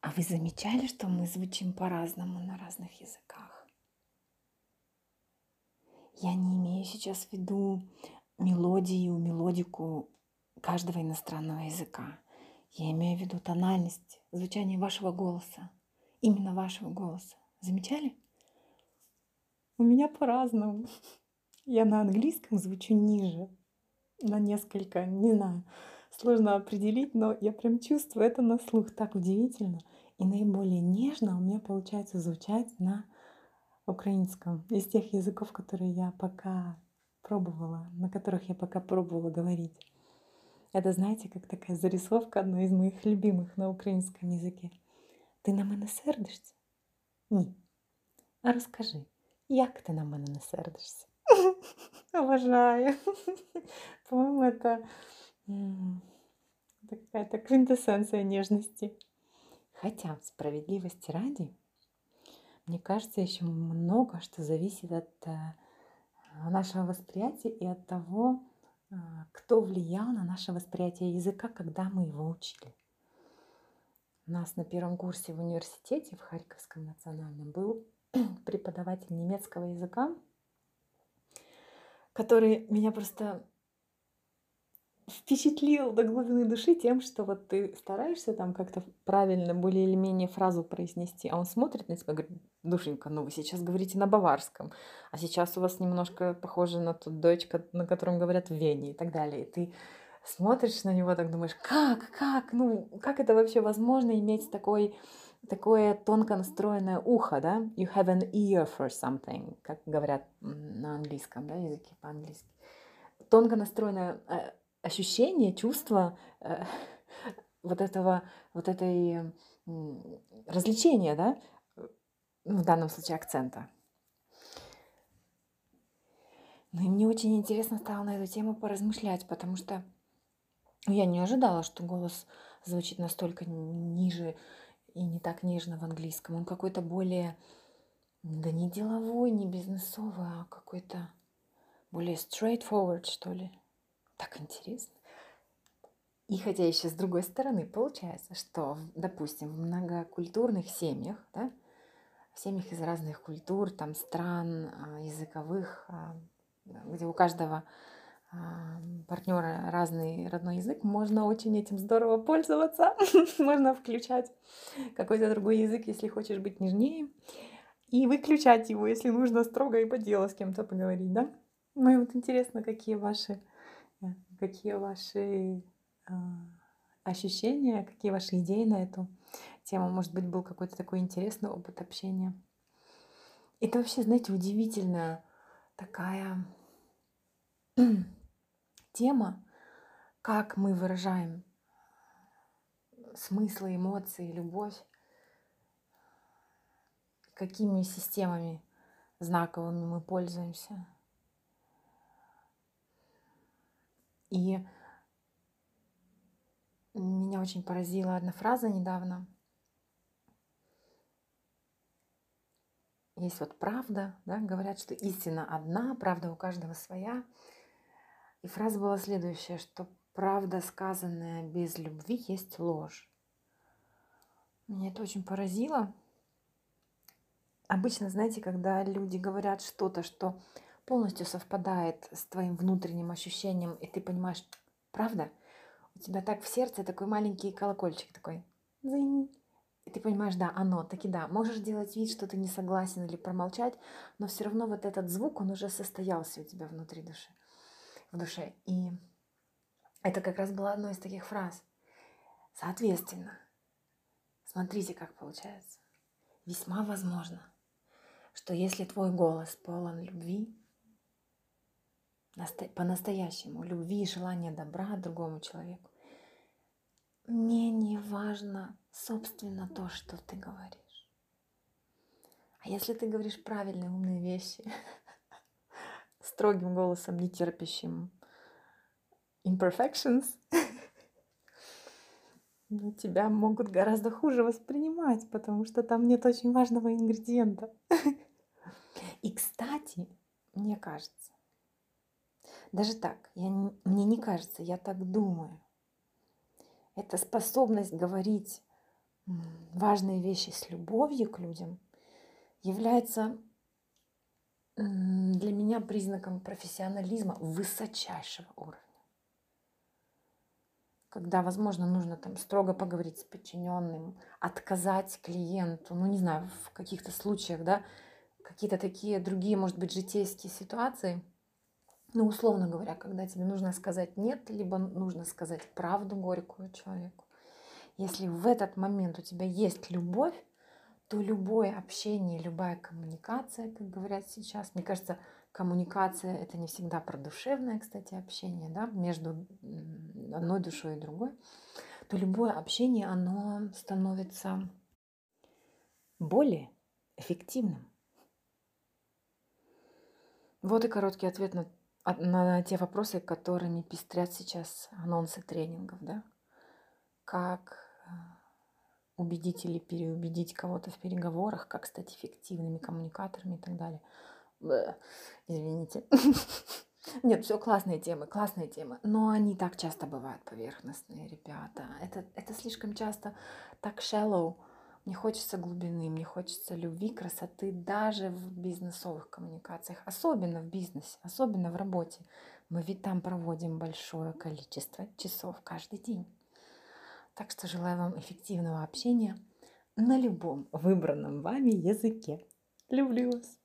А вы замечали, что мы звучим по-разному на разных языках? Я не имею сейчас в виду мелодию, мелодику каждого иностранного языка. Я имею в виду тональность, звучание вашего голоса. Именно вашего голоса. Замечали? У меня по-разному. Я на английском звучу ниже. На несколько, не знаю, сложно определить, но я прям чувствую это на слух. Так удивительно. И наиболее нежно у меня получается звучать на украинском. Из тех языков, которые я пока пробовала, на которых я пока пробовала говорить. Это, знаете, как такая зарисовка одной из моих любимых на украинском языке. Ти на мене сердишся? Ні. А розкажи, як ти на мене не сердишся? Обожаю. По-моему, это какая-то квинтэссенция нежности. Хотя, справедливости ради, мне кажется, еще много что зависит от э, нашего восприятия и от того, э, кто влиял на наше восприятие языка, когда мы его учили. У нас на первом курсе в университете в Харьковском национальном был преподаватель немецкого языка, который меня просто впечатлил до глубины души тем, что вот ты стараешься там как-то правильно более или менее фразу произнести, а он смотрит на тебя и говорит, душенька, ну вы сейчас говорите на баварском, а сейчас у вас немножко похоже на тот дочь, на котором говорят в Вене и так далее. И ты смотришь на него, так думаешь, как, как, ну, как это вообще возможно иметь такой, такое тонко настроенное ухо, да? You have an ear for something, как говорят на английском, да, языке по-английски. Тонко настроенное э, ощущение, чувство э, вот этого, вот этой развлечения, да, в данном случае акцента. Ну и мне очень интересно стало на эту тему поразмышлять, потому что я не ожидала, что голос звучит настолько ниже и не так нежно в английском. Он какой-то более, да не деловой, не бизнесовый, а какой-то более straightforward, что ли. Так интересно. И хотя еще с другой стороны получается, что, допустим, в многокультурных семьях, да, в семьях из разных культур, там, стран, а, языковых, а, где у каждого а, партнера разный родной язык, можно очень этим здорово пользоваться. можно включать какой-то другой язык, если хочешь быть нежнее, и выключать его, если нужно строго и по делу с кем-то поговорить, да? Ну и вот интересно, какие ваши, какие ваши э, ощущения, какие ваши идеи на эту тему. Может быть, был какой-то такой интересный опыт общения. Это вообще, знаете, удивительная такая тема, как мы выражаем смыслы, эмоции, любовь, какими системами знаковыми мы пользуемся. И меня очень поразила одна фраза недавно. Есть вот правда, да, говорят, что истина одна, правда у каждого своя. И фраза была следующая, что правда, сказанная без любви, есть ложь. Меня это очень поразило. Обычно, знаете, когда люди говорят что-то, что полностью совпадает с твоим внутренним ощущением, и ты понимаешь, правда, у тебя так в сердце такой маленький колокольчик такой. Зынь. И ты понимаешь, да, оно, таки да. Можешь делать вид, что ты не согласен или промолчать, но все равно вот этот звук, он уже состоялся у тебя внутри души в душе. И это как раз была одной из таких фраз. Соответственно, смотрите, как получается. Весьма возможно, что если твой голос полон любви, по-настоящему любви и желания добра другому человеку, мне не важно, собственно, то, что ты говоришь. А если ты говоришь правильные, умные вещи, строгим голосом, не терпящим imperfections, ну, тебя могут гораздо хуже воспринимать, потому что там нет очень важного ингредиента. И, кстати, мне кажется, даже так, я, мне не кажется, я так думаю, это способность говорить важные вещи с любовью к людям является для меня признаком профессионализма высочайшего уровня. Когда, возможно, нужно там строго поговорить с подчиненным, отказать клиенту, ну не знаю, в каких-то случаях, да, какие-то такие другие, может быть, житейские ситуации. Ну, условно говоря, когда тебе нужно сказать нет, либо нужно сказать правду горькую человеку. Если в этот момент у тебя есть любовь, то любое общение, любая коммуникация, как говорят сейчас, мне кажется, коммуникация это не всегда про душевное, кстати, общение, да, между одной душой и другой, то любое общение, оно становится более эффективным. Вот и короткий ответ на, на те вопросы, которыми пестрят сейчас анонсы тренингов, да, как убедить или переубедить кого-то в переговорах, как стать эффективными коммуникаторами и так далее. Извините. Нет, все классные темы, классные темы, но они так часто бывают поверхностные, ребята. Это, это слишком часто так shallow. Мне хочется глубины, мне хочется любви, красоты даже в бизнесовых коммуникациях, особенно в бизнесе, особенно в работе. Мы ведь там проводим большое количество часов каждый день. Так что желаю вам эффективного общения на любом выбранном вами языке. Люблю вас.